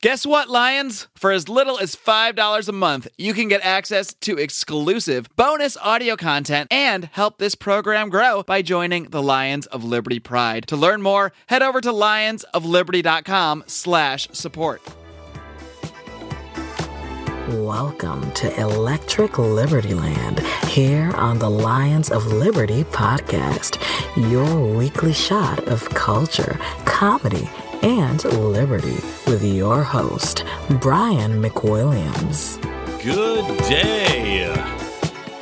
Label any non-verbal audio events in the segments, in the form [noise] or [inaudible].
Guess what, Lions? For as little as $5 a month, you can get access to exclusive bonus audio content and help this program grow by joining the Lions of Liberty Pride. To learn more, head over to lionsofliberty.com slash support. Welcome to Electric Liberty Land here on the Lions of Liberty podcast, your weekly shot of culture, comedy, and liberty with your host, Brian McWilliams. Good day,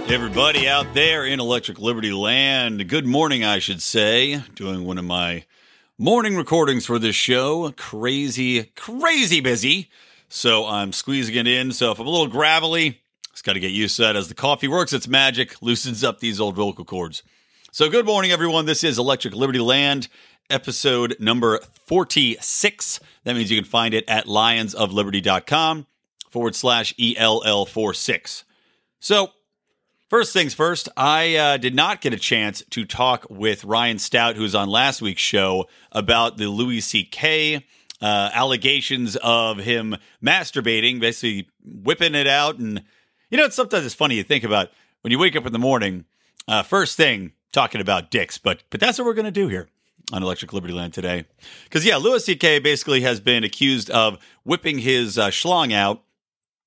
everybody out there in Electric Liberty Land. Good morning, I should say. Doing one of my morning recordings for this show. Crazy, crazy busy. So I'm squeezing it in. So if I'm a little gravelly, it's got to get used to that. As the coffee works its magic, loosens up these old vocal cords. So good morning, everyone. This is Electric Liberty Land episode number 46. That means you can find it at lionsofliberty.com forward slash ELL46. So, first things first, I uh, did not get a chance to talk with Ryan Stout, who was on last week's show, about the Louis C.K. Uh, allegations of him masturbating, basically whipping it out. And, you know, it's sometimes it's funny to think about when you wake up in the morning, uh, first thing, talking about dicks, but but that's what we're going to do here on Electric Liberty Land today. Because, yeah, Louis C.K. basically has been accused of whipping his uh, schlong out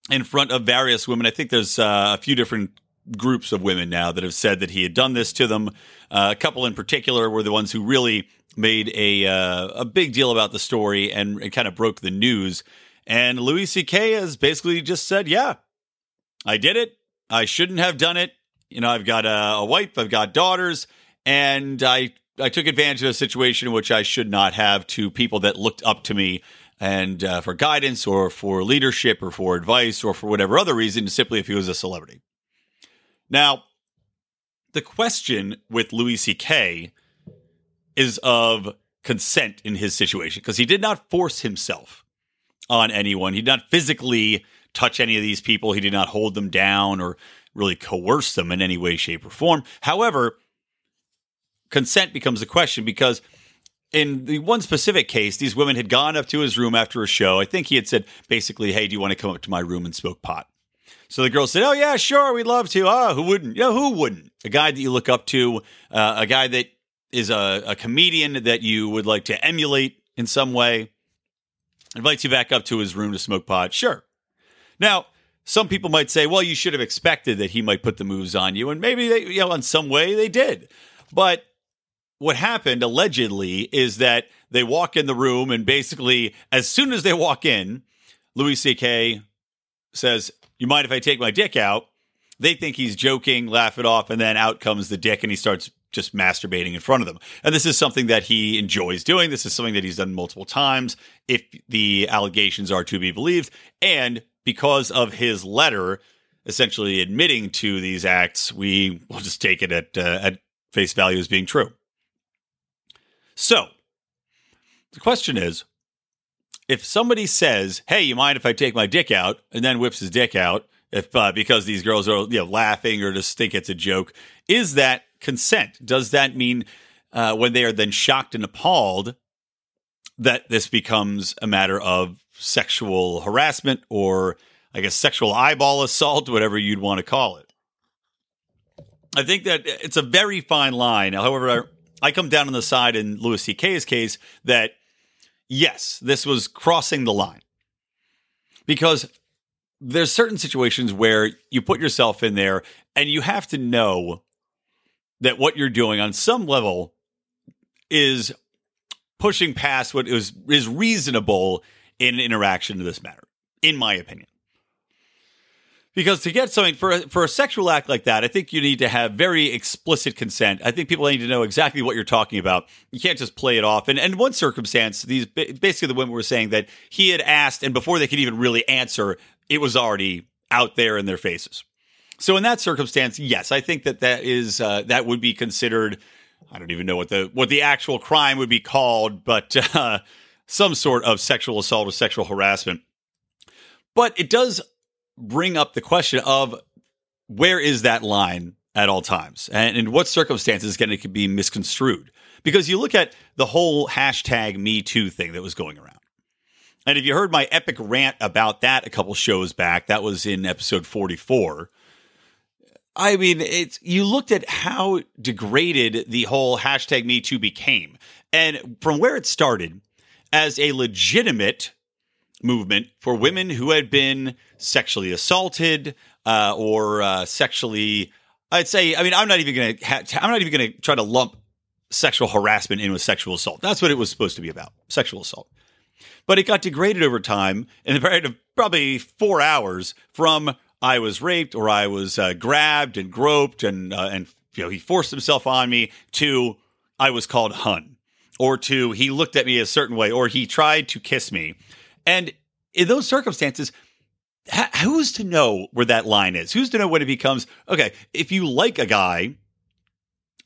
in front of various women. I think there's uh, a few different groups of women now that have said that he had done this to them. Uh, a couple in particular were the ones who really made a uh, a big deal about the story and it kind of broke the news. And Louis C.K. has basically just said, "Yeah, I did it. I shouldn't have done it. You know, I've got a, a wife, I've got daughters, and I I took advantage of a situation which I should not have to people that looked up to me and uh, for guidance or for leadership or for advice or for whatever other reason, simply if he was a celebrity. Now, the question with Louis C.K. is of consent in his situation because he did not force himself on anyone. He did not physically touch any of these people. He did not hold them down or really coerce them in any way, shape, or form. However, consent becomes a question because in the one specific case, these women had gone up to his room after a show. I think he had said basically, "Hey, do you want to come up to my room and smoke pot?" So the girls said, "Oh yeah, sure, we'd love to." Ah, oh, who wouldn't? Yeah, who wouldn't? A guy that you look up to, uh, a guy that is a, a comedian that you would like to emulate in some way, invites you back up to his room to smoke pot. Sure. Now, some people might say, "Well, you should have expected that he might put the moves on you," and maybe they, you know, in some way they did, but what happened allegedly is that they walk in the room and basically as soon as they walk in louis ck says you mind if i take my dick out? They think he's joking laugh it off and then out comes the dick and he starts just masturbating in front of them. And this is something that he enjoys doing. This is something that he's done multiple times if the allegations are to be believed. And because of his letter essentially admitting to these acts we will just take it at uh, at face value as being true so the question is if somebody says, "Hey, you mind if I take my dick out?" and then whips his dick out, if uh, because these girls are you know laughing or just think it's a joke, is that consent? Does that mean uh, when they are then shocked and appalled that this becomes a matter of sexual harassment or I guess sexual eyeball assault, whatever you'd want to call it? I think that it's a very fine line. However, I come down on the side in Louis C.K.'s case that yes, this was crossing the line because there's certain situations where you put yourself in there and you have to know that what you're doing on some level is pushing past what is is reasonable in interaction to this matter, in my opinion. Because to get something for a, for a sexual act like that, I think you need to have very explicit consent. I think people need to know exactly what you're talking about. You can't just play it off. And and one circumstance, these basically the women were saying that he had asked, and before they could even really answer, it was already out there in their faces. So in that circumstance, yes, I think that that is uh, that would be considered. I don't even know what the what the actual crime would be called, but [laughs] uh, some sort of sexual assault or sexual harassment. But it does bring up the question of where is that line at all times and in what circumstances can it be misconstrued? Because you look at the whole hashtag Me Too thing that was going around. And if you heard my epic rant about that a couple shows back, that was in episode 44. I mean, it's you looked at how degraded the whole hashtag Me Too became. And from where it started as a legitimate movement for women who had been sexually assaulted uh, or uh, sexually, I'd say, I mean, I'm not even going to, ha- I'm not even going to try to lump sexual harassment in with sexual assault. That's what it was supposed to be about sexual assault. But it got degraded over time in the period of probably four hours from I was raped or I was uh, grabbed and groped and, uh, and, you know, he forced himself on me to I was called hun or to he looked at me a certain way or he tried to kiss me. And in those circumstances, who's to know where that line is? Who's to know when it becomes okay? If you like a guy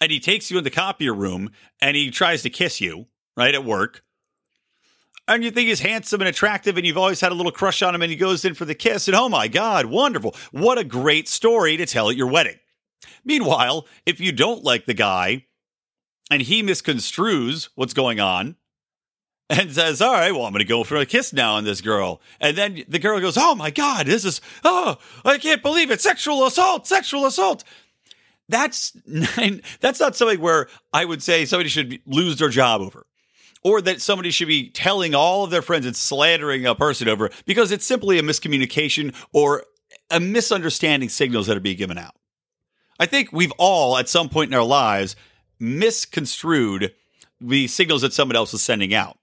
and he takes you in the copier room and he tries to kiss you right at work, and you think he's handsome and attractive and you've always had a little crush on him and he goes in for the kiss and oh my god, wonderful. What a great story to tell at your wedding. Meanwhile, if you don't like the guy and he misconstrues what's going on and says, All right, well, I'm going to go for a kiss now on this girl. And then the girl goes, Oh my God, this is, oh, I can't believe it. Sexual assault, sexual assault. That's, that's not something where I would say somebody should lose their job over or that somebody should be telling all of their friends and slandering a person over because it's simply a miscommunication or a misunderstanding signals that are being given out. I think we've all, at some point in our lives, misconstrued the signals that someone else is sending out.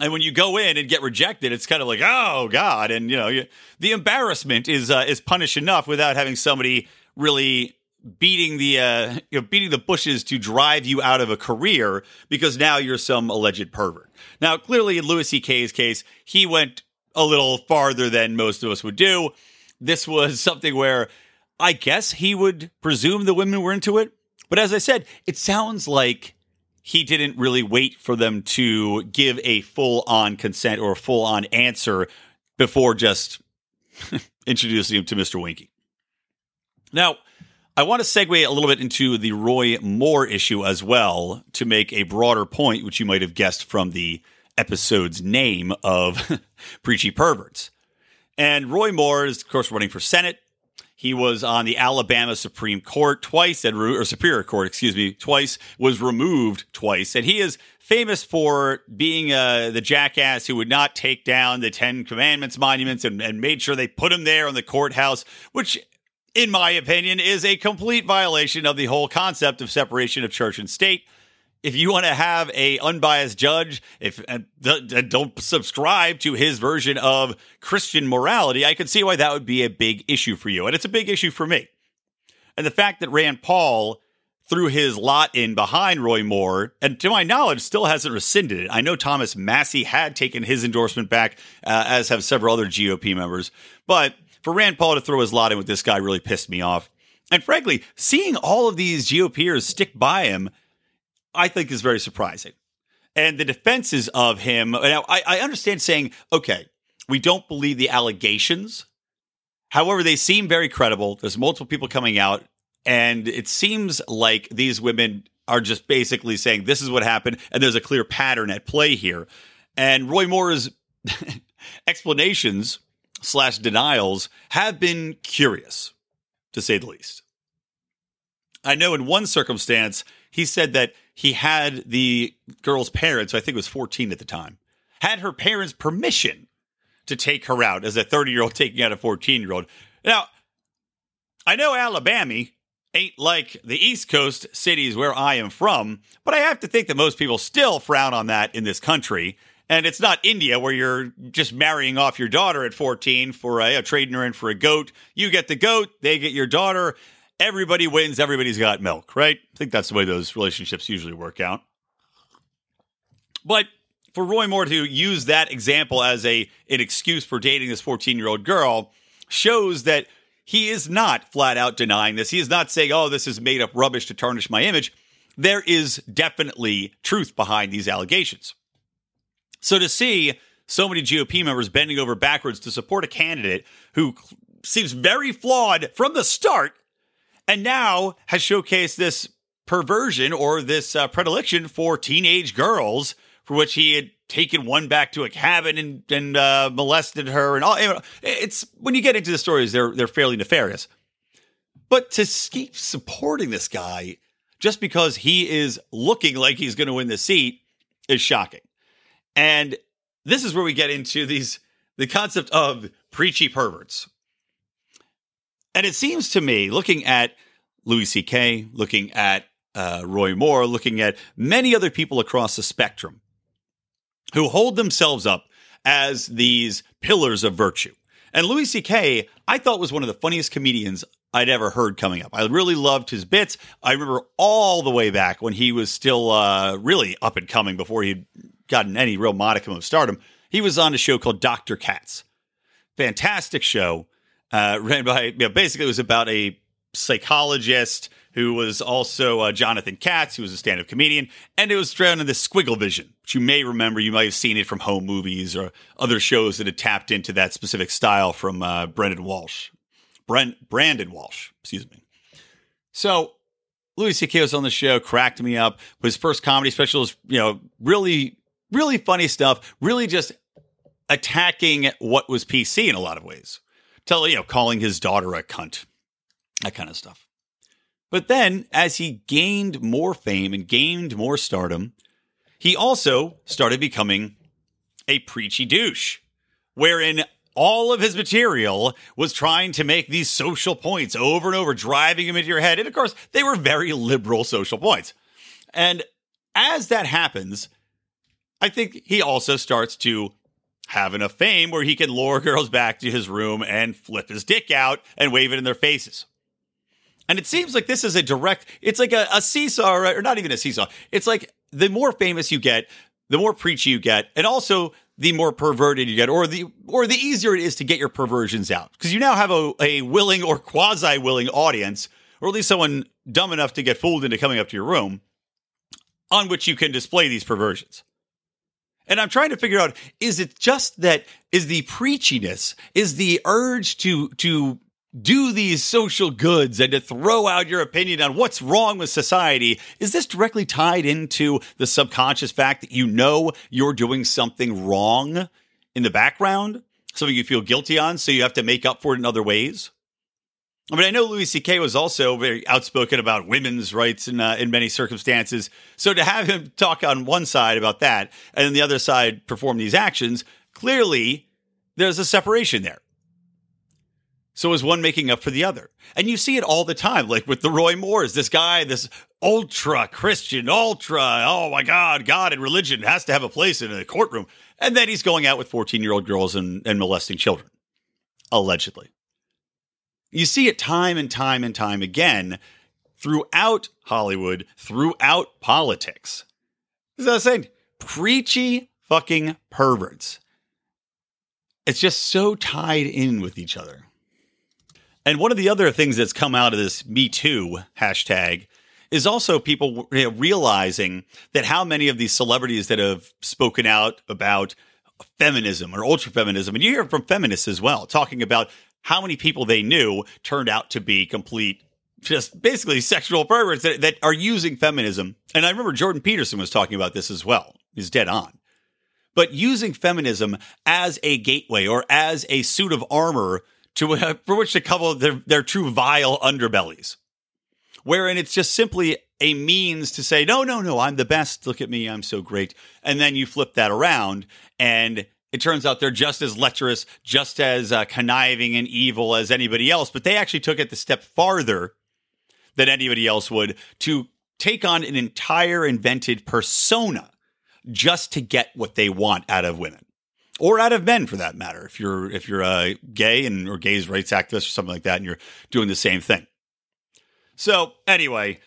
And when you go in and get rejected, it's kind of like, oh God, and you know, you, the embarrassment is uh, is punished enough without having somebody really beating the uh, you know, beating the bushes to drive you out of a career because now you're some alleged pervert. Now, clearly, in Louis C.K.'s case, he went a little farther than most of us would do. This was something where I guess he would presume the women were into it, but as I said, it sounds like he didn't really wait for them to give a full on consent or a full on answer before just [laughs] introducing him to Mr. Winky. Now, I want to segue a little bit into the Roy Moore issue as well to make a broader point, which you might have guessed from the episode's name of [laughs] Preachy Perverts. And Roy Moore is, of course, running for Senate. He was on the Alabama Supreme Court twice, and or Superior Court, excuse me, twice. Was removed twice, and he is famous for being uh, the jackass who would not take down the Ten Commandments monuments and, and made sure they put him there in the courthouse, which in my opinion, is a complete violation of the whole concept of separation of church and state if you want to have a unbiased judge, if don't subscribe to his version of Christian morality, I could see why that would be a big issue for you, and it's a big issue for me. And the fact that Rand Paul threw his lot in behind Roy Moore, and to my knowledge, still hasn't rescinded it. I know Thomas Massie had taken his endorsement back, uh, as have several other GOP members, but for Rand Paul to throw his lot in with this guy really pissed me off. And frankly, seeing all of these GOPers stick by him I think is very surprising. And the defenses of him, now I, I understand saying, okay, we don't believe the allegations. However, they seem very credible. There's multiple people coming out, and it seems like these women are just basically saying this is what happened, and there's a clear pattern at play here. And Roy Moore's [laughs] explanations slash denials have been curious, to say the least. I know in one circumstance, he said that he had the girl's parents, I think it was 14 at the time, had her parents' permission to take her out as a 30 year old [laughs] taking out a 14 year old. Now, I know Alabama ain't like the East Coast cities where I am from, but I have to think that most people still frown on that in this country. And it's not India where you're just marrying off your daughter at 14 for a, a trading her in for a goat. You get the goat, they get your daughter everybody wins, everybody's got milk, right? I think that's the way those relationships usually work out. But for Roy Moore to use that example as a an excuse for dating this 14-year-old girl shows that he is not flat out denying this. He is not saying, "Oh, this is made up rubbish to tarnish my image." There is definitely truth behind these allegations. So to see so many GOP members bending over backwards to support a candidate who seems very flawed from the start and now has showcased this perversion or this uh, predilection for teenage girls for which he had taken one back to a cabin and, and uh, molested her. And all it's when you get into the stories, they're they're fairly nefarious. But to keep supporting this guy just because he is looking like he's going to win the seat is shocking. And this is where we get into these the concept of preachy perverts. And it seems to me, looking at Louis C.K., looking at uh, Roy Moore, looking at many other people across the spectrum who hold themselves up as these pillars of virtue. And Louis C.K., I thought was one of the funniest comedians I'd ever heard coming up. I really loved his bits. I remember all the way back when he was still uh, really up and coming before he'd gotten any real modicum of stardom. He was on a show called Dr. Katz. Fantastic show. Uh, [laughs] ran by, you know, basically, it was about a psychologist who was also uh, Jonathan Katz, who was a stand up comedian. And it was drowned in the Squigglevision, which you may remember. You might have seen it from home movies or other shows that had tapped into that specific style from uh, Brendan Walsh. Brent, Brandon Walsh, excuse me. So Louis C.K. was on the show, cracked me up. His first comedy special is, you know, really, really funny stuff, really just attacking what was PC in a lot of ways. Tell, you know, calling his daughter a cunt, that kind of stuff. But then, as he gained more fame and gained more stardom, he also started becoming a preachy douche, wherein all of his material was trying to make these social points over and over, driving them into your head. And of course, they were very liberal social points. And as that happens, I think he also starts to have enough fame where he can lure girls back to his room and flip his dick out and wave it in their faces. And it seems like this is a direct, it's like a, a seesaw, or not even a seesaw. It's like the more famous you get, the more preachy you get, and also the more perverted you get, or the or the easier it is to get your perversions out. Because you now have a, a willing or quasi willing audience, or at least someone dumb enough to get fooled into coming up to your room, on which you can display these perversions. And I'm trying to figure out is it just that is the preachiness, is the urge to to do these social goods and to throw out your opinion on what's wrong with society, is this directly tied into the subconscious fact that you know you're doing something wrong in the background? Something you feel guilty on, so you have to make up for it in other ways? I mean, I know Louis C.K. was also very outspoken about women's rights in uh, in many circumstances. So to have him talk on one side about that, and then the other side perform these actions, clearly there's a separation there. So is one making up for the other? And you see it all the time, like with the Roy Moores, this guy, this ultra Christian, ultra, oh my God, God and religion has to have a place in a courtroom. And then he's going out with 14 year old girls and, and molesting children, allegedly. You see it time and time and time again throughout Hollywood, throughout politics. As I was saying, preachy fucking perverts. It's just so tied in with each other. And one of the other things that's come out of this Me Too hashtag is also people realizing that how many of these celebrities that have spoken out about feminism or ultra feminism, and you hear from feminists as well, talking about how many people they knew turned out to be complete, just basically sexual perverts that, that are using feminism. And I remember Jordan Peterson was talking about this as well. He's dead on. But using feminism as a gateway or as a suit of armor to uh, [laughs] for which to cover their, their true vile underbellies. Wherein it's just simply a means to say, no, no, no, I'm the best. Look at me. I'm so great. And then you flip that around and it turns out they're just as lecherous, just as uh, conniving and evil as anybody else. But they actually took it the step farther than anybody else would to take on an entire invented persona just to get what they want out of women or out of men for that matter. If you're if you're a gay and or gays rights activist or something like that, and you're doing the same thing. So anyway,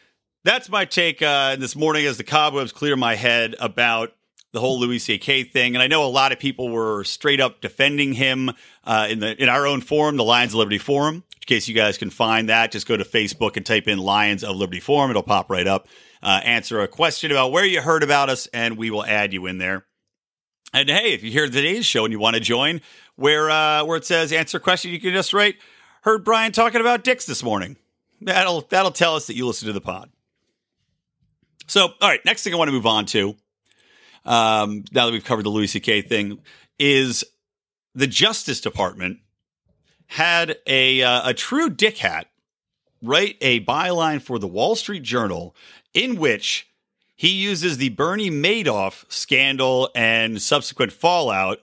that's my take uh, this morning as the cobwebs clear my head about the whole Louis C.K. thing, and I know a lot of people were straight up defending him uh, in the in our own forum, the Lions of Liberty forum. In case you guys can find that, just go to Facebook and type in Lions of Liberty forum; it'll pop right up. Uh, answer a question about where you heard about us, and we will add you in there. And hey, if you hear today's show and you want to join, where uh, where it says answer question, you can just write heard Brian talking about dicks this morning. That'll that'll tell us that you listen to the pod. So, all right, next thing I want to move on to. Um, now that we've covered the Louis C.K. thing, is the Justice Department had a uh, a true dick hat write a byline for the Wall Street Journal in which he uses the Bernie Madoff scandal and subsequent fallout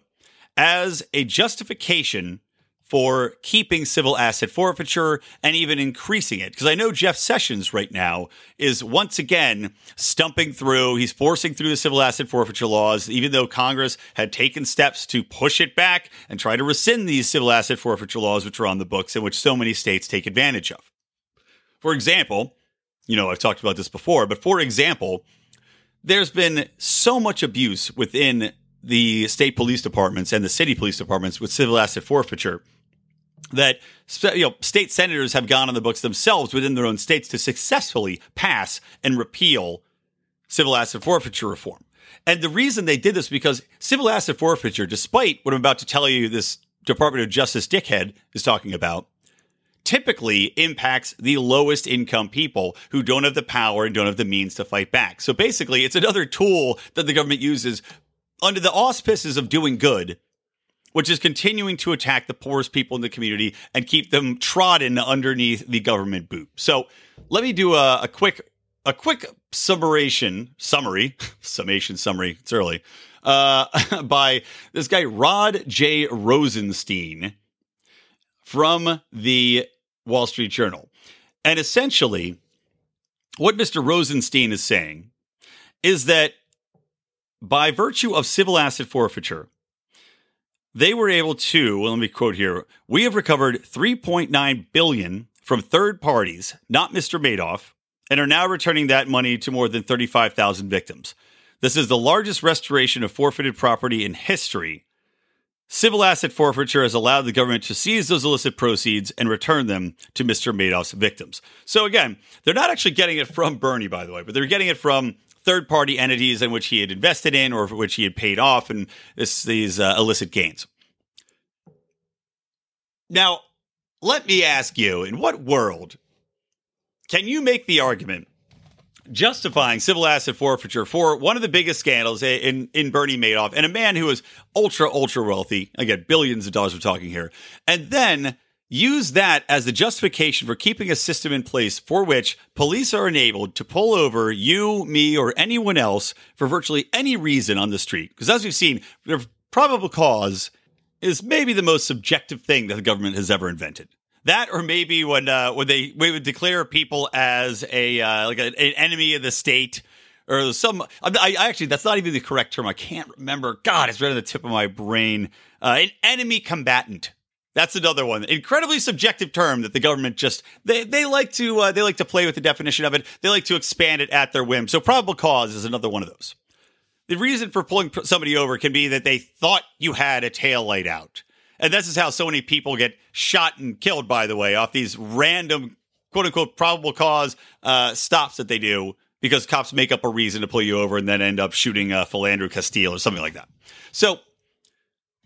as a justification for keeping civil asset forfeiture and even increasing it. Because I know Jeff Sessions right now is once again stumping through, he's forcing through the civil asset forfeiture laws, even though Congress had taken steps to push it back and try to rescind these civil asset forfeiture laws, which are on the books and which so many states take advantage of. For example, you know, I've talked about this before, but for example, there's been so much abuse within the state police departments and the city police departments with civil asset forfeiture that you know state senators have gone on the books themselves within their own states to successfully pass and repeal civil asset forfeiture reform. And the reason they did this because civil asset forfeiture, despite what I'm about to tell you, this Department of Justice dickhead is talking about, typically impacts the lowest income people who don't have the power and don't have the means to fight back. So basically, it's another tool that the government uses under the auspices of doing good which is continuing to attack the poorest people in the community and keep them trodden underneath the government boot. So let me do a, a quick a quick summation summary [laughs] summation summary. It's early uh, [laughs] by this guy Rod J Rosenstein from the Wall Street Journal, and essentially what Mr. Rosenstein is saying is that by virtue of civil asset forfeiture, they were able to, well, let me quote here, we have recovered 3.9 billion from third parties, not Mr. Madoff, and are now returning that money to more than 35,000 victims. This is the largest restoration of forfeited property in history. Civil asset forfeiture has allowed the government to seize those illicit proceeds and return them to Mr. Madoff's victims. So again, they're not actually getting it from Bernie, by the way, but they're getting it from third party entities in which he had invested in or which he had paid off and this, these uh, illicit gains. Now, let me ask you in what world can you make the argument justifying civil asset forfeiture for one of the biggest scandals in, in Bernie Madoff and a man who is ultra, ultra wealthy? Again, billions of dollars we're talking here. And then use that as the justification for keeping a system in place for which police are enabled to pull over you, me, or anyone else for virtually any reason on the street. Because as we've seen, the probable cause is maybe the most subjective thing that the government has ever invented. That, or maybe when uh, when they we would declare people as a uh, like a, an enemy of the state, or some. I, I, actually that's not even the correct term. I can't remember. God, it's right on the tip of my brain. Uh, an enemy combatant that's another one. Incredibly subjective term that the government just they they like to uh, they like to play with the definition of it. They like to expand it at their whim. So probable cause is another one of those. The reason for pulling somebody over can be that they thought you had a tail light out. And this is how so many people get shot and killed, by the way, off these random quote unquote probable cause uh, stops that they do because cops make up a reason to pull you over and then end up shooting uh, Philando Castile or something like that. So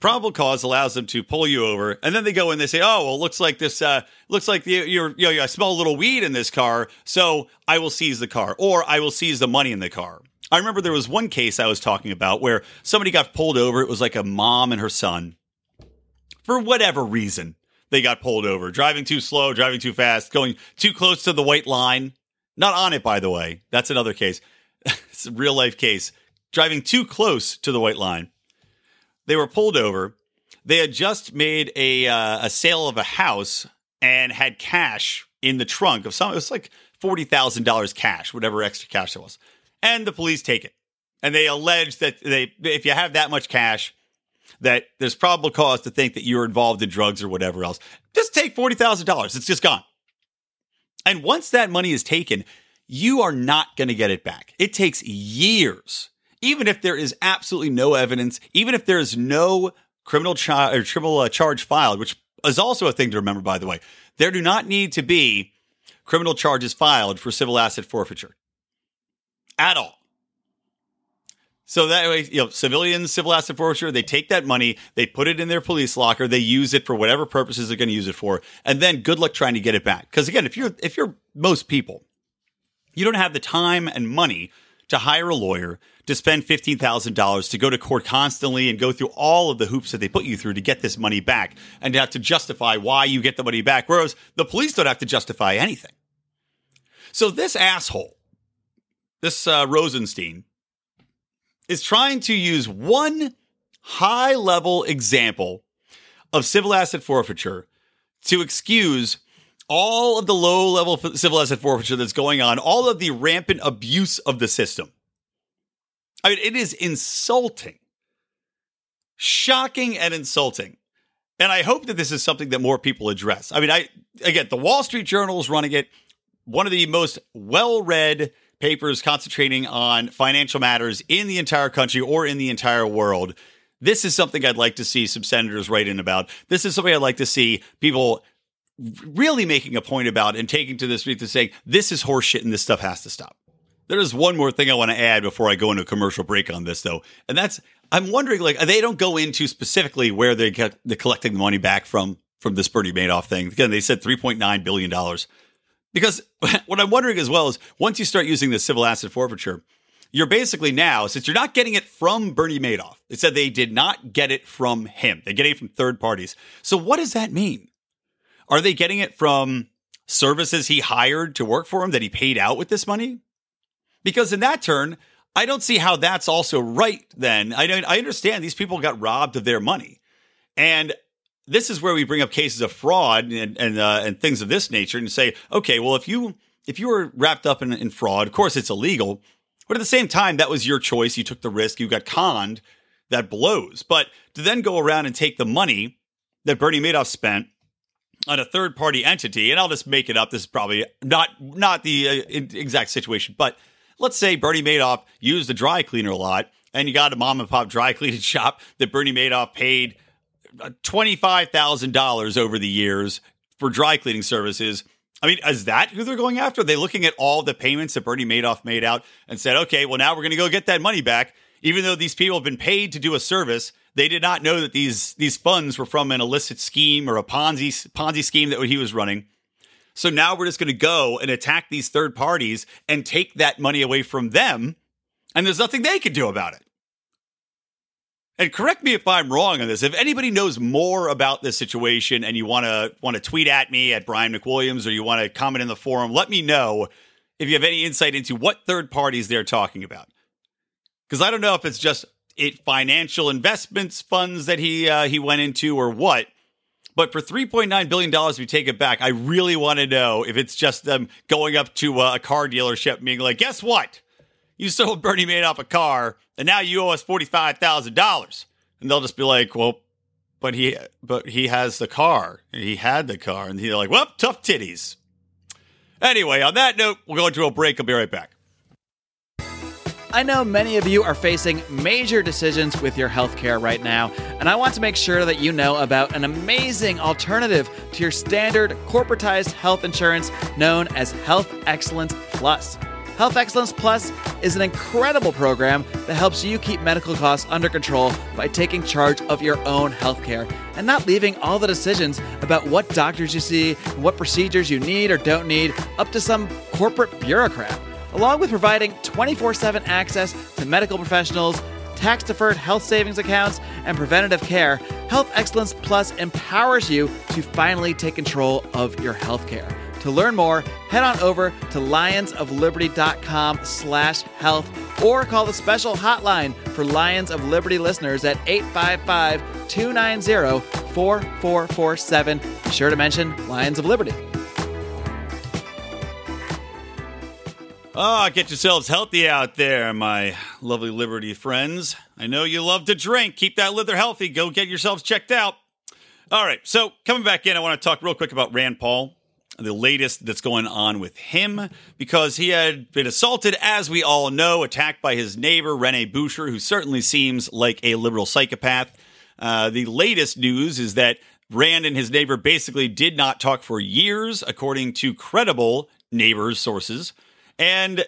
probable cause allows them to pull you over and then they go and they say oh well looks like this uh looks like you, you're you know i smell a little weed in this car so i will seize the car or i will seize the money in the car. I remember there was one case i was talking about where somebody got pulled over. It was like a mom and her son. For whatever reason they got pulled over. Driving too slow driving too fast going too close to the white line. Not on it by the way. That's another case. [laughs] It's a real life case. Driving too close to the white line they were pulled over. They had just made a uh, a sale of a house and had cash in the trunk of some. It was like forty thousand dollars cash, whatever extra cash there was. And the police take it, and they allege that they, if you have that much cash, that there's probable cause to think that you're involved in drugs or whatever else. Just take forty thousand dollars. It's just gone. And once that money is taken, you are not going to get it back. It takes years even if there is absolutely no evidence, even if there is no criminal, chi- or criminal uh, charge filed, which is also a thing to remember, by the way, there do not need to be criminal charges filed for civil asset forfeiture at all. So that way, you know, civilians, civil asset forfeiture, they take that money, they put it in their police locker, they use it for whatever purposes they're going to use it for, and then good luck trying to get it back. Because again, if you're if you're most people, you don't have the time and money to hire a lawyer, to spend $15,000 to go to court constantly and go through all of the hoops that they put you through to get this money back and to have to justify why you get the money back. Whereas the police don't have to justify anything. So this asshole, this uh, Rosenstein, is trying to use one high level example of civil asset forfeiture to excuse all of the low level civil asset forfeiture that's going on, all of the rampant abuse of the system. I mean, it is insulting, shocking, and insulting. And I hope that this is something that more people address. I mean, I again, the Wall Street Journal is running it, one of the most well read papers concentrating on financial matters in the entire country or in the entire world. This is something I'd like to see some senators write in about. This is something I'd like to see people really making a point about and taking to the streets and saying, this is horseshit and this stuff has to stop. There is one more thing I want to add before I go into a commercial break on this, though, and that's I'm wondering like they don't go into specifically where they get the collecting the money back from from this Bernie Madoff thing. Again, they said 3.9 billion dollars. Because [laughs] what I'm wondering as well is once you start using the civil asset forfeiture, you're basically now, since you're not getting it from Bernie Madoff, they said they did not get it from him. They're getting it from third parties. So what does that mean? Are they getting it from services he hired to work for him that he paid out with this money? Because in that turn, I don't see how that's also right then. I I understand these people got robbed of their money. And this is where we bring up cases of fraud and and, uh, and things of this nature and say, okay, well if you if you were wrapped up in, in fraud, of course it's illegal, but at the same time that was your choice, you took the risk, you got conned, that blows. But to then go around and take the money that Bernie Madoff spent on a third party entity, and I'll just make it up. This is probably not not the uh, exact situation, but let's say Bernie Madoff used a dry cleaner a lot and you got a mom and pop dry [laughs] cleaning shop that Bernie Madoff paid $25,000 over the years for dry cleaning services. I mean, is that who they're going after? Are they looking at all the payments that Bernie Madoff made out and said, okay, well, now we're going to go get that money back. Even though these people have been paid to do a service, they did not know that these, these funds were from an illicit scheme or a Ponzi, Ponzi scheme that he was running. So now we're just going to go and attack these third parties and take that money away from them. And there's nothing they can do about it. And correct me if I'm wrong on this. If anybody knows more about this situation and you want to want to tweet at me at Brian McWilliams or you want to comment in the forum, let me know if you have any insight into what third parties they're talking about. Because I don't know if it's just it financial investments funds that he uh, he went into or what. But for $3.9 billion, we take it back. I really want to know if it's just them going up to uh, a car dealership being like, guess what? You sold Bernie Madoff a car and now you owe us $45,000. And they'll just be like, well, but he, but he has the car and he had the car. And they're like, well, tough titties. Anyway, on that note, we'll go into a break. I'll be right back. I know many of you are facing major decisions with your healthcare right now, and I want to make sure that you know about an amazing alternative to your standard corporatized health insurance known as Health Excellence Plus. Health Excellence Plus is an incredible program that helps you keep medical costs under control by taking charge of your own healthcare and not leaving all the decisions about what doctors you see and what procedures you need or don't need up to some corporate bureaucrat along with providing 24 7 access to medical professionals, tax deferred health savings accounts, and preventative care, Health Excellence Plus empowers you to finally take control of your healthcare. To learn more, head on over to lionsofliberty.com slash health or call the special hotline for Lions of Liberty listeners at 855 290 4447. Be sure to mention Lions of Liberty. Ah, oh, get yourselves healthy out there, my lovely Liberty friends. I know you love to drink. Keep that liver healthy. Go get yourselves checked out. All right, so coming back in, I want to talk real quick about Rand Paul, the latest that's going on with him, because he had been assaulted, as we all know, attacked by his neighbor, Rene Boucher, who certainly seems like a liberal psychopath. Uh, the latest news is that Rand and his neighbor basically did not talk for years, according to credible neighbors' sources. And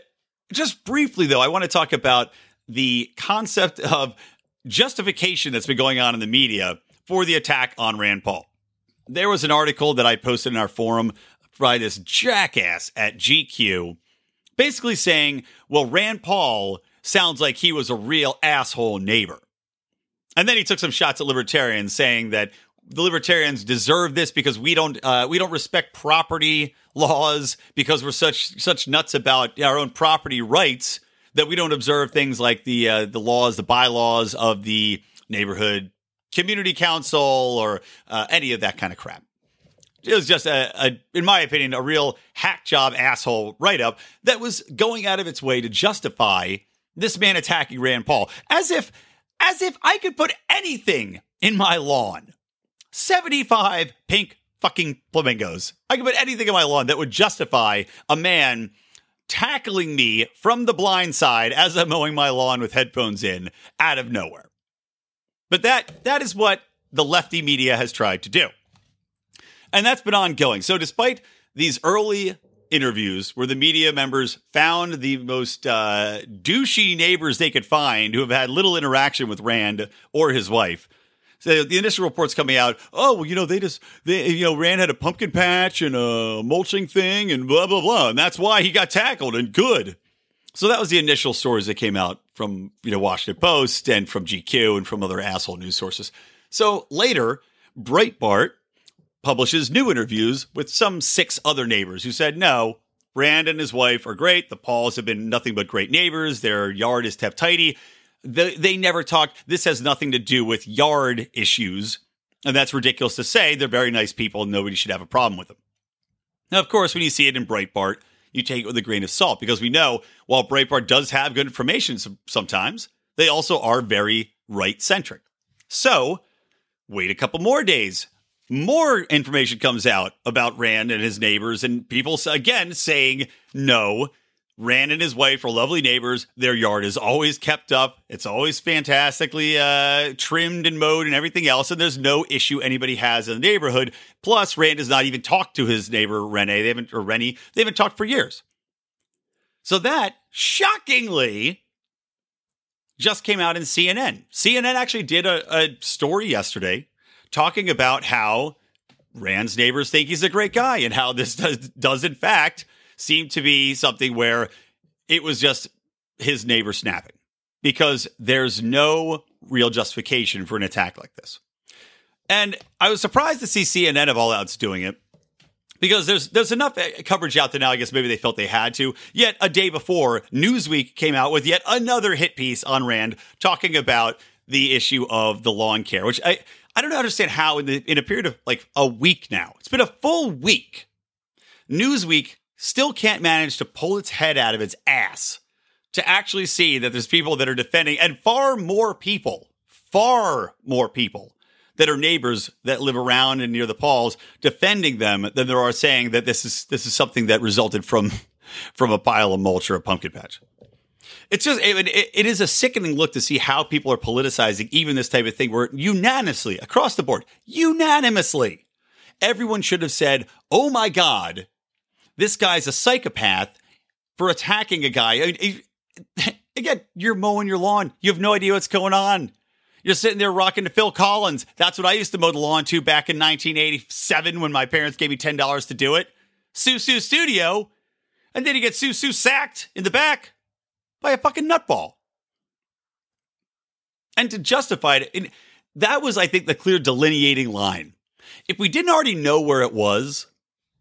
just briefly, though, I want to talk about the concept of justification that's been going on in the media for the attack on Rand Paul. There was an article that I posted in our forum by this jackass at GQ basically saying, well, Rand Paul sounds like he was a real asshole neighbor. And then he took some shots at libertarians saying that the libertarians deserve this because we don't uh, we don't respect property laws because we're such such nuts about our own property rights that we don't observe things like the uh, the laws, the bylaws of the neighborhood community council or uh, any of that kind of crap. It was just a, a, in my opinion, a real hack job asshole write up that was going out of its way to justify this man attacking Rand Paul as if as if I could put anything in my lawn. 75 pink fucking flamingos. I could put anything in my lawn that would justify a man tackling me from the blind side as I'm mowing my lawn with headphones in out of nowhere. But that that is what the lefty media has tried to do. And that's been ongoing. So despite these early interviews where the media members found the most uh, douchey neighbors they could find who have had little interaction with Rand or his wife, so the initial reports coming out, oh, well, you know, they just, they, you know, Rand had a pumpkin patch and a mulching thing and blah, blah, blah. And that's why he got tackled and good. So that was the initial stories that came out from, you know, Washington Post and from GQ and from other asshole news sources. So later, Breitbart publishes new interviews with some six other neighbors who said, no, Rand and his wife are great. The Pauls have been nothing but great neighbors. Their yard is kept tidy. The, they never talked. This has nothing to do with yard issues. And that's ridiculous to say. They're very nice people. And nobody should have a problem with them. Now, of course, when you see it in Breitbart, you take it with a grain of salt because we know while Breitbart does have good information sometimes, they also are very right centric. So wait a couple more days. More information comes out about Rand and his neighbors, and people again saying, no, Rand and his wife are lovely neighbors. Their yard is always kept up. It's always fantastically uh, trimmed and mowed and everything else. And there's no issue anybody has in the neighborhood. Plus, Rand does not even talk to his neighbor Rene. They haven't or Rennie. They haven't talked for years. So that shockingly just came out in CNN. CNN actually did a, a story yesterday talking about how Rand's neighbors think he's a great guy and how this does, does in fact seemed to be something where it was just his neighbor snapping because there's no real justification for an attack like this. And I was surprised to see CNN of all outs doing it because there's there's enough uh, coverage out there now. I guess maybe they felt they had to. Yet a day before, Newsweek came out with yet another hit piece on Rand talking about the issue of the lawn care, which I I don't understand how in the in a period of like a week now, it's been a full week. Newsweek still can't manage to pull its head out of its ass to actually see that there's people that are defending and far more people, far more people that are neighbors that live around and near the Pauls defending them than there are saying that this is this is something that resulted from [laughs] from a pile of mulch or a pumpkin patch. It's just it, it, it is a sickening look to see how people are politicizing even this type of thing where unanimously across the board, unanimously, everyone should have said, "Oh my god, this guy's a psychopath for attacking a guy. I mean, [laughs] again, you're mowing your lawn. You have no idea what's going on. You're sitting there rocking to Phil Collins. That's what I used to mow the lawn to back in 1987 when my parents gave me $10 to do it. Sussudio. And then you get Sue sacked in the back by a fucking nutball. And to justify it, that was, I think, the clear delineating line. If we didn't already know where it was,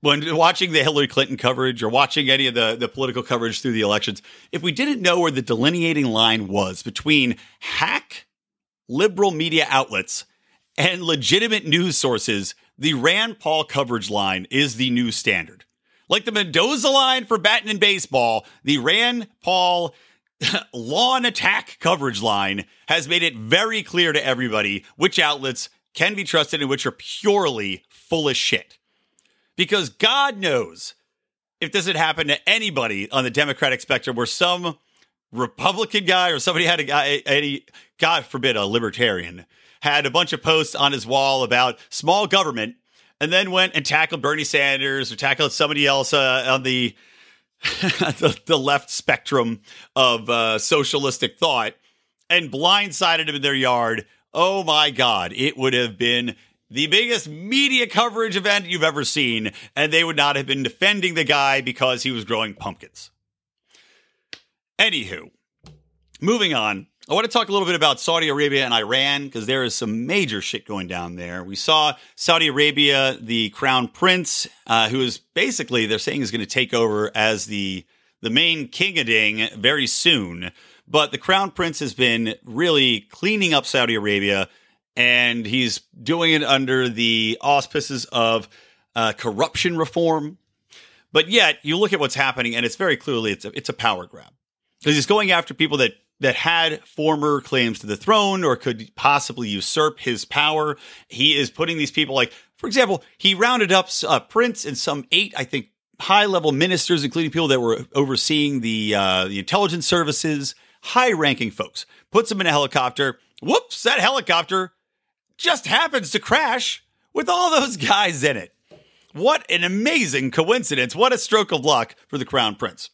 when watching the Hillary Clinton coverage or watching any of the, the political coverage through the elections, if we didn't know where the delineating line was between hack liberal media outlets and legitimate news sources, the Rand Paul coverage line is the new standard. Like the Mendoza line for batting and baseball, the Rand Paul [laughs] lawn attack coverage line has made it very clear to everybody which outlets can be trusted and which are purely full of shit. Because God knows if this had happened to anybody on the Democratic spectrum where some Republican guy or somebody had a guy, any, God forbid, a libertarian, had a bunch of posts on his wall about small government and then went and tackled Bernie Sanders or tackled somebody else uh, on the, [laughs] the, the left spectrum of uh, socialistic thought and blindsided him in their yard. Oh my God, it would have been the biggest media coverage event you've ever seen, and they would not have been defending the guy because he was growing pumpkins. Anywho, moving on. I want to talk a little bit about Saudi Arabia and Iran because there is some major shit going down there. We saw Saudi Arabia, the crown prince, uh, who is basically they're saying is going to take over as the the main king of ding very soon. But the crown prince has been really cleaning up Saudi Arabia, and he's doing it under the auspices of uh, corruption reform. But yet, you look at what's happening, and it's very clearly it's a, it's a power grab because he's going after people that that had former claims to the throne or could possibly usurp his power. He is putting these people like, for example, he rounded up a prince and some eight, I think, high level ministers, including people that were overseeing the uh, the intelligence services, high ranking folks. Puts them in a helicopter. Whoops! That helicopter just happens to crash with all those [laughs] guys in it. What an amazing coincidence! What a stroke of luck for the crown prince.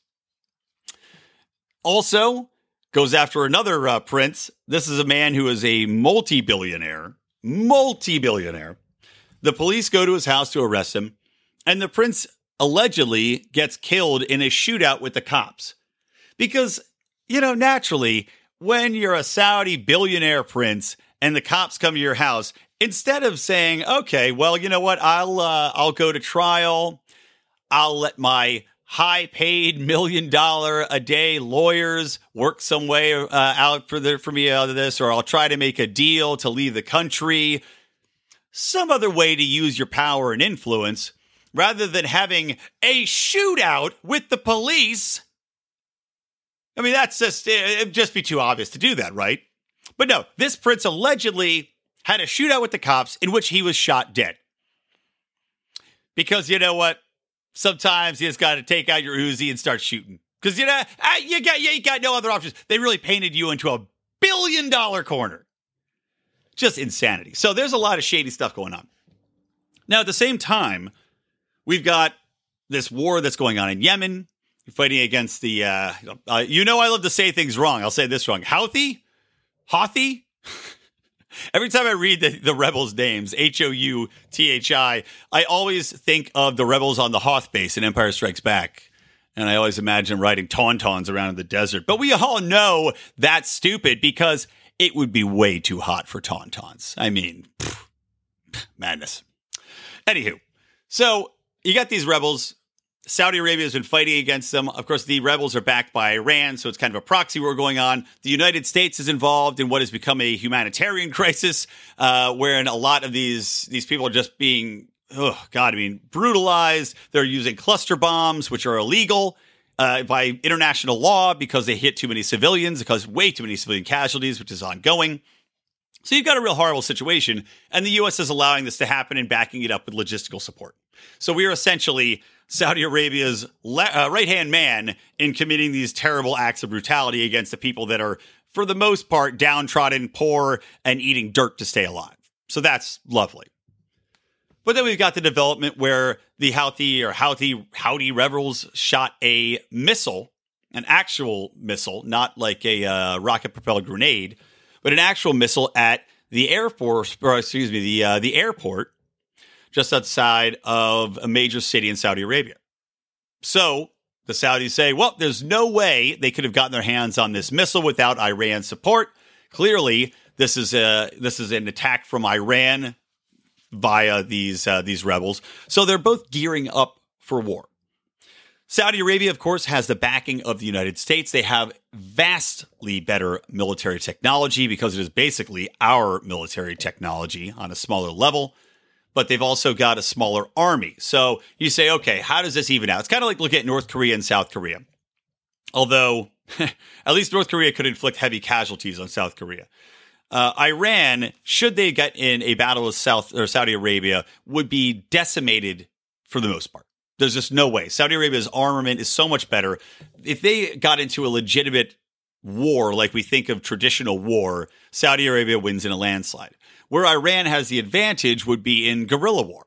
Also, goes after another uh, prince. This is a man who is a multi billionaire, multi billionaire. The police go to his house to arrest him, and the prince allegedly gets killed in a shootout with the cops. Because, you know, naturally, when you're a Saudi billionaire prince and the cops come to your house, instead of saying, "Okay, well, you know what? I'll uh, I'll go to trial. I'll let my high paid million dollar a day lawyers work some way uh, out for the for me out of this, or I'll try to make a deal to leave the country. Some other way to use your power and influence rather than having a shootout with the police. I mean, that's just, it'd just be too obvious to do that, right? But no, this prince allegedly had a shootout with the cops in which he was shot dead. Because you know what? sometimes you just got to take out your Uzi and start shooting because you know you got you got no other options. They really painted you into a billion dollar corner. Just insanity. So there's a lot of shady stuff going on. Now at the same time, we've got this war that's going on in Yemen, fighting against the. Uh, uh, you know, I love to say things wrong. I'll say this wrong. Houthi, Houthi. Every time I read the, the rebels' names, H O U T H I, I always think of the rebels on the Hoth base in Empire Strikes Back. And I always imagine riding tauntauns around in the desert. But we all know that's stupid because it would be way too hot for tauntauns. I mean, pff, madness. Anywho, so you got these rebels Saudi Arabia has been fighting against them. Of course, the rebels are backed by Iran, so it's kind of a proxy war going on. The United States is involved in what has become a humanitarian [laughs] crisis, uh, wherein a lot of these these people are just being, oh God, I mean, brutalized. They're using cluster bombs, which are illegal. Uh, by international law because they hit too many civilians, because way too many civilian casualties, which is ongoing. So you've got a real horrible situation, and the U.S. is allowing this to happen and backing it up with logistical support. So we are essentially Saudi Arabia's le- uh, right hand man in committing these terrible acts of brutality against the people that are, for the most part, downtrodden, poor, and eating dirt to stay alive. So that's lovely. But then we've got the development where the Houthi or Houthi Houthi rebels shot a missile, an actual missile, not like a uh, rocket propelled grenade, but an actual missile at the Air Force, or excuse me, the uh, the airport just outside of a major city in Saudi Arabia. So the Saudis say, well, there's no way they could have gotten their hands on this missile without Iran support. Clearly, this is a this is an attack from Iran via these uh, these rebels. So they're both gearing up for war. Saudi Arabia, of course, has the backing of the United States. They have vastly better military technology because it is basically our military technology on a smaller level but they've also got a smaller army. So you say, okay, how does this even out? It's kind of like looking at North Korea and South Korea. Although, [laughs] at least North Korea could inflict heavy casualties on South Korea. Uh, Iran, should they get in a battle with South or Saudi Arabia, would be decimated for the most part. There's just no way. Saudi Arabia's armament is so much better. If they got into a legitimate war, like we think of traditional war, Saudi Arabia wins in a landslide. Where Iran has the advantage would be in guerrilla war.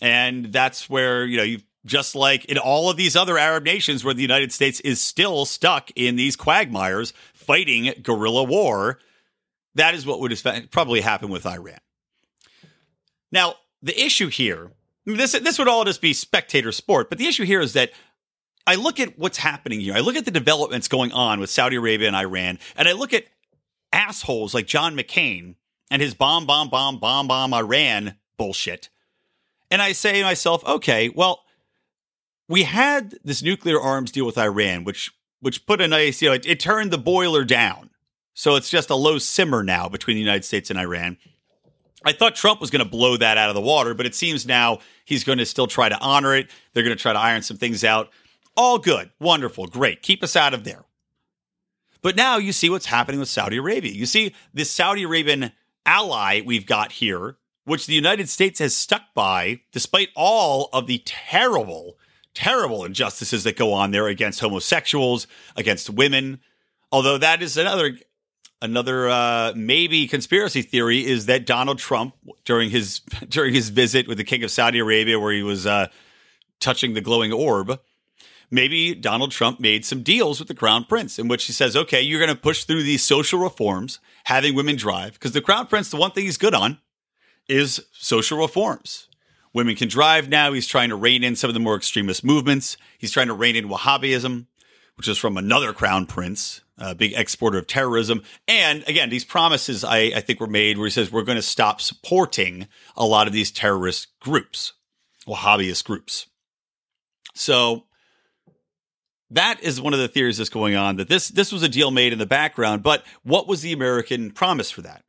And that's where, you know, you just like in all of these other Arab nations where the United States is still stuck in these quagmires fighting guerrilla war, that is what would probably happen with Iran. Now, the issue here, this this would all just be spectator sport, but the issue here is that I look at what's happening here. I look at the developments going on with Saudi Arabia and Iran, and I look at assholes like John McCain and his bomb, bomb, bomb, bomb, bomb Iran bullshit. And I say to myself, okay, well, we had this nuclear arms deal with Iran, which which put a nice, you know, it, it turned the boiler down. So it's just a low simmer now between the United States and Iran. I thought Trump was going to blow that out of the water, but it seems now he's going to still try to honor it. They're going to try to iron some things out. All good, wonderful, great. Keep us out of there. But now you see what's happening with Saudi Arabia. You see this Saudi Arabian ally we've got here, which the United States has stuck by despite all of the terrible, terrible injustices that go on there against homosexuals, against women. Although that is another another uh, maybe conspiracy theory is that Donald Trump during his [laughs] during his visit with the King of Saudi Arabia, where he was uh, touching the glowing orb, maybe Donald Trump made some deals with the crown prince in which he says, okay, you're going to push through these social reforms, having women drive. Because the crown prince, the one thing he's good on is social reforms. Women can drive now. He's trying to rein in some of the more extremist movements. He's trying to rein in Wahhabism, which is from another crown prince, a big exporter of terrorism. And again, these promises I, I think were made where he says we're going to stop supporting a lot of these terrorist groups, Wahhabist groups. So that is one of the theories that's going on that this this was a deal made in the background but what was the american promise for that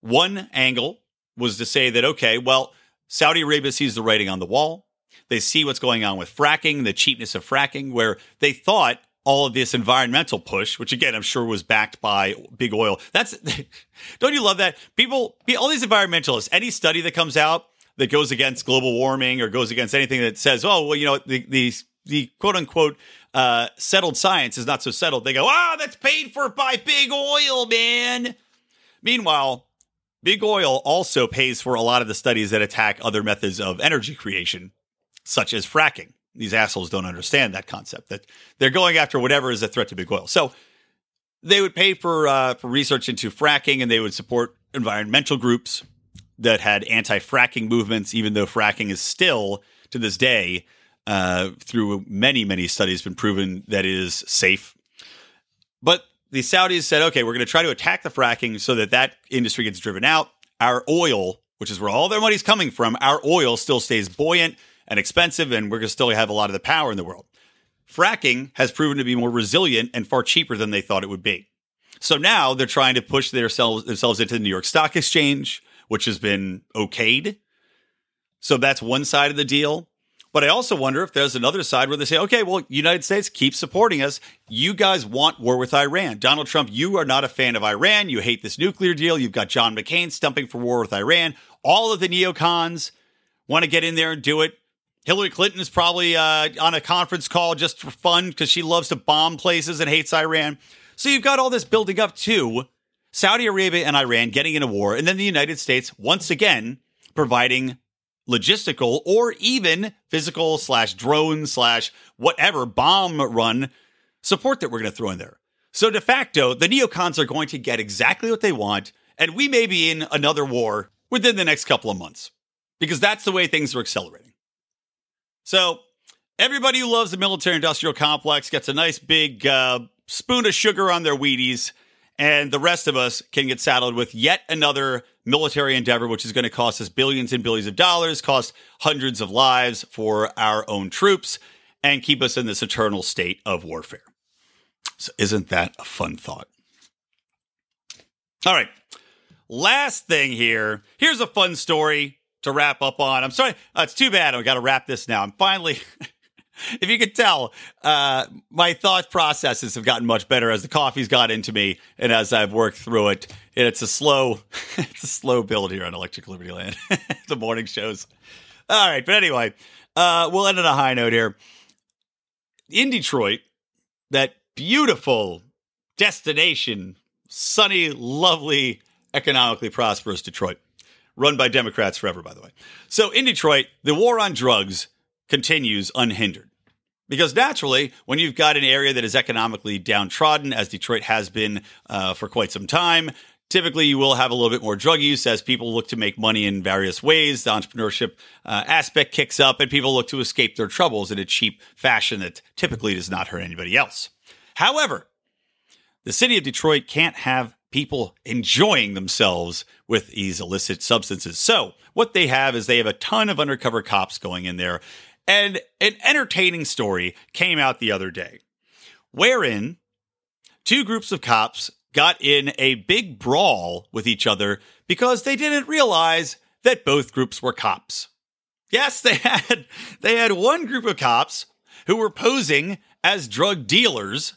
one angle was to say that okay well saudi arabia sees the writing on the wall they see what's going on with fracking the cheapness of fracking where they thought all of this environmental push which again i'm sure was backed by big oil that's [laughs] don't you love that people all these environmentalists any study that comes out that goes against global warming or goes against anything that says oh well you know the, the the quote unquote uh, settled science is not so settled. They go, ah, oh, that's paid for by big oil, man. Meanwhile, big oil also pays for a lot of the studies that attack other methods of energy creation, such as fracking. These assholes don't understand that concept that they're going after whatever is a threat to big oil. So they would pay for uh, for research into fracking, and they would support environmental groups that had anti-fracking movements, even though fracking is still to this day uh, through many, many studies, been proven that it is safe. But the Saudis said, okay, we're going to try to attack the fracking so that that industry gets driven out. Our oil, which is where all their money's coming from, our oil still stays buoyant and expensive, and we're going to still have a lot of the power in the world. Fracking has proven to be more resilient and far cheaper than they thought it would be. So now they're trying to push themselves, themselves into the New York Stock Exchange, which has been okayed. So that's one side of the deal. But I also wonder if there's another side where they say, okay, well, United States, keep supporting us. You guys want war with Iran. Donald Trump, you are not a fan of Iran. You hate this nuclear deal. You've got John McCain stumping for war with Iran. All of the neocons want to get in there and do it. Hillary Clinton is probably uh, on a conference call just for fun because she loves to bomb places and hates Iran. So you've got all this building up to Saudi Arabia and Iran getting in a war, and then the United States once again providing logistical or even physical slash drone slash whatever bomb run support that we're going to throw in there. So de facto, the neocons are going to get exactly what they want, and we may be in another war within the next couple of months because that's the way things are accelerating. So everybody who loves the military industrial complex gets a nice big uh, spoon of sugar on their Wheaties and the rest of us can get saddled with yet another military endeavor, which is going to cost us billions and billions of dollars, cost hundreds of lives for our own troops, and keep us in this eternal state of warfare. So, isn't that a fun thought? All right. Last thing here. Here's a fun story to wrap up on. I'm sorry. Uh, it's too bad. I've got to wrap this now. I'm finally. [laughs] if you could tell, uh, my thought processes have gotten much better as the coffee's got into me and as I've worked through it. And it's a slow, [laughs] it's a slow build here on Electric Liberty Land. [laughs] the morning shows. All right, but anyway, uh, we'll end on a high note here. In Detroit, that beautiful destination, sunny, lovely, economically prosperous Detroit, run by Democrats forever, by the way. So in Detroit, the war on drugs continues unhindered. Because naturally, when you've got an area that is economically downtrodden, as Detroit has been uh, for quite some time, typically you will have a little bit more drug use as people look to make money in various ways. The entrepreneurship uh, aspect kicks up, and people look to escape their troubles in a cheap fashion that typically does not hurt anybody else. However, the city of Detroit can't have people enjoying themselves with these illicit substances. So, what they have is they have a ton of undercover cops going in there. And an entertaining story came out the other day wherein two groups of cops got in a big brawl with each other because they didn't realize that both groups were cops. Yes, they had they had one group of cops who were posing as drug dealers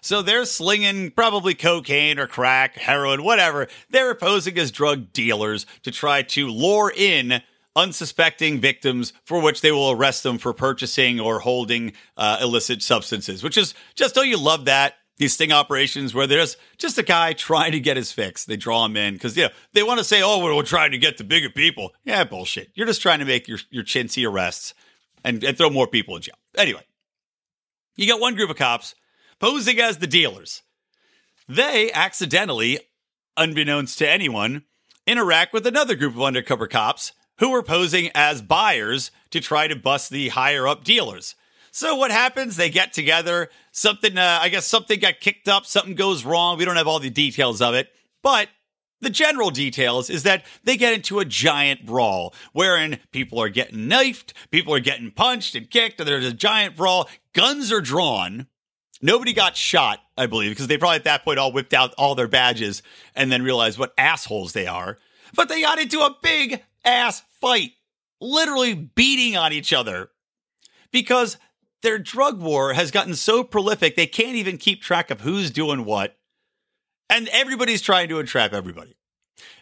so they're slinging probably cocaine or crack, heroin, whatever. They're posing as drug dealers to try to lure in unsuspecting victims for which they will arrest them for purchasing or holding uh, illicit substances, which is just, oh, you love that. These sting operations where there's just a guy trying to get his fix. They draw him in because, you know, they want to say, oh, we're trying to get the bigger people. Yeah, bullshit. You're just trying to make your, your chintzy arrests and, and throw more people in jail. Anyway, you got one group of cops posing as the dealers. They accidentally, unbeknownst to anyone, interact with another group of undercover cops who were posing as buyers to try to bust the higher up dealers. So what happens? They get together. Something, uh, I guess, something got kicked up. Something goes wrong. We don't have all the details of it, but the general details is that they get into a giant brawl wherein people are getting knifed, people are getting punched and kicked, and there's a giant brawl. Guns are drawn. Nobody got shot, I believe, because they probably at that point all whipped out all their badges and then realized what assholes they are. But they got into a big ass fight, literally beating on each other because their drug war has gotten so prolific they can't even keep track of who's doing what. And everybody's trying to entrap everybody.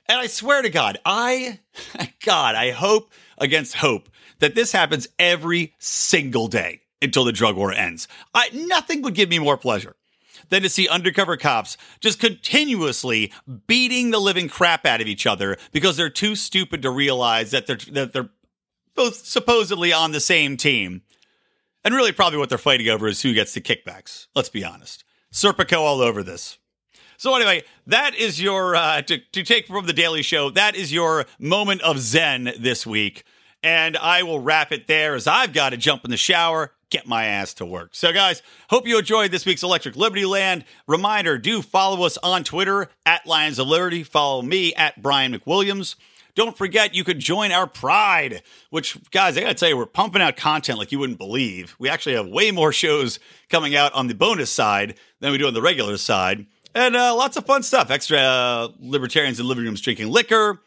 And I swear to God, I, [laughs] God, I hope against hope that this happens every single day until the drug war ends. I, nothing would give me more pleasure than to see undercover cops just continuously beating the living crap out of each other because they're too stupid to realize that they're that they're both supposedly on the same team. And really probably what they're fighting over is who gets the kickbacks. Let's be honest. Serpico all over this. So anyway, that is your uh, to, to take from the Daily Show. That is your moment of zen this week, and I will wrap it there as I've got to jump in the shower get my ass to work. So, guys, hope you enjoyed this week's Electric Liberty Land. Reminder do follow us on Twitter at Lions of Liberty. Follow me at Brian McWilliams. Don't forget, you could join our Pride, which, guys, I gotta tell you, we're pumping out content like you wouldn't believe. We actually have way more shows coming out on the bonus side than we do on the regular side. And uh, lots of fun stuff. Extra uh, libertarians in living rooms drinking liquor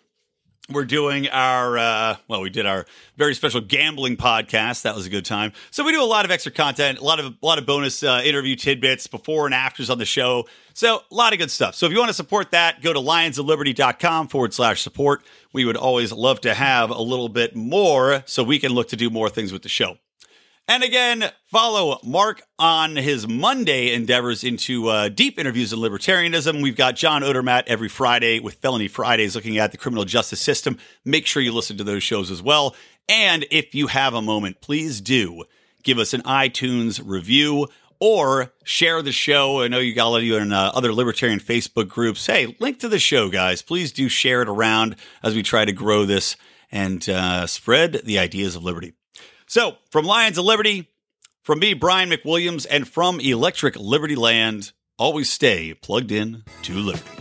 we're doing our uh, well we did our very special gambling podcast. That was a good time. So we do a lot of extra content a lot of a lot of bonus uh, interview tidbits before and afters on the show. So a lot of good stuff. So if you want to support that go to lionsofliberty.com forward slash support. We would always love to have a little bit more so we can look to do more things with the show and again, follow Mark on his Monday endeavors into uh, deep interviews in libertarianism. We've got John Odermatt every Friday with Felony Fridays looking at the criminal justice system. Make sure you listen to those shows as well. And if you have a moment, please do give us an iTunes review or share the show. I know you got a lot of you in uh, other libertarian Facebook groups. Hey, link to the show, guys. Please do share it around as we try to grow this and uh, spread the ideas of liberty. So, from Lions of Liberty, from me, Brian McWilliams, and from Electric Liberty Land, always stay plugged in to liberty.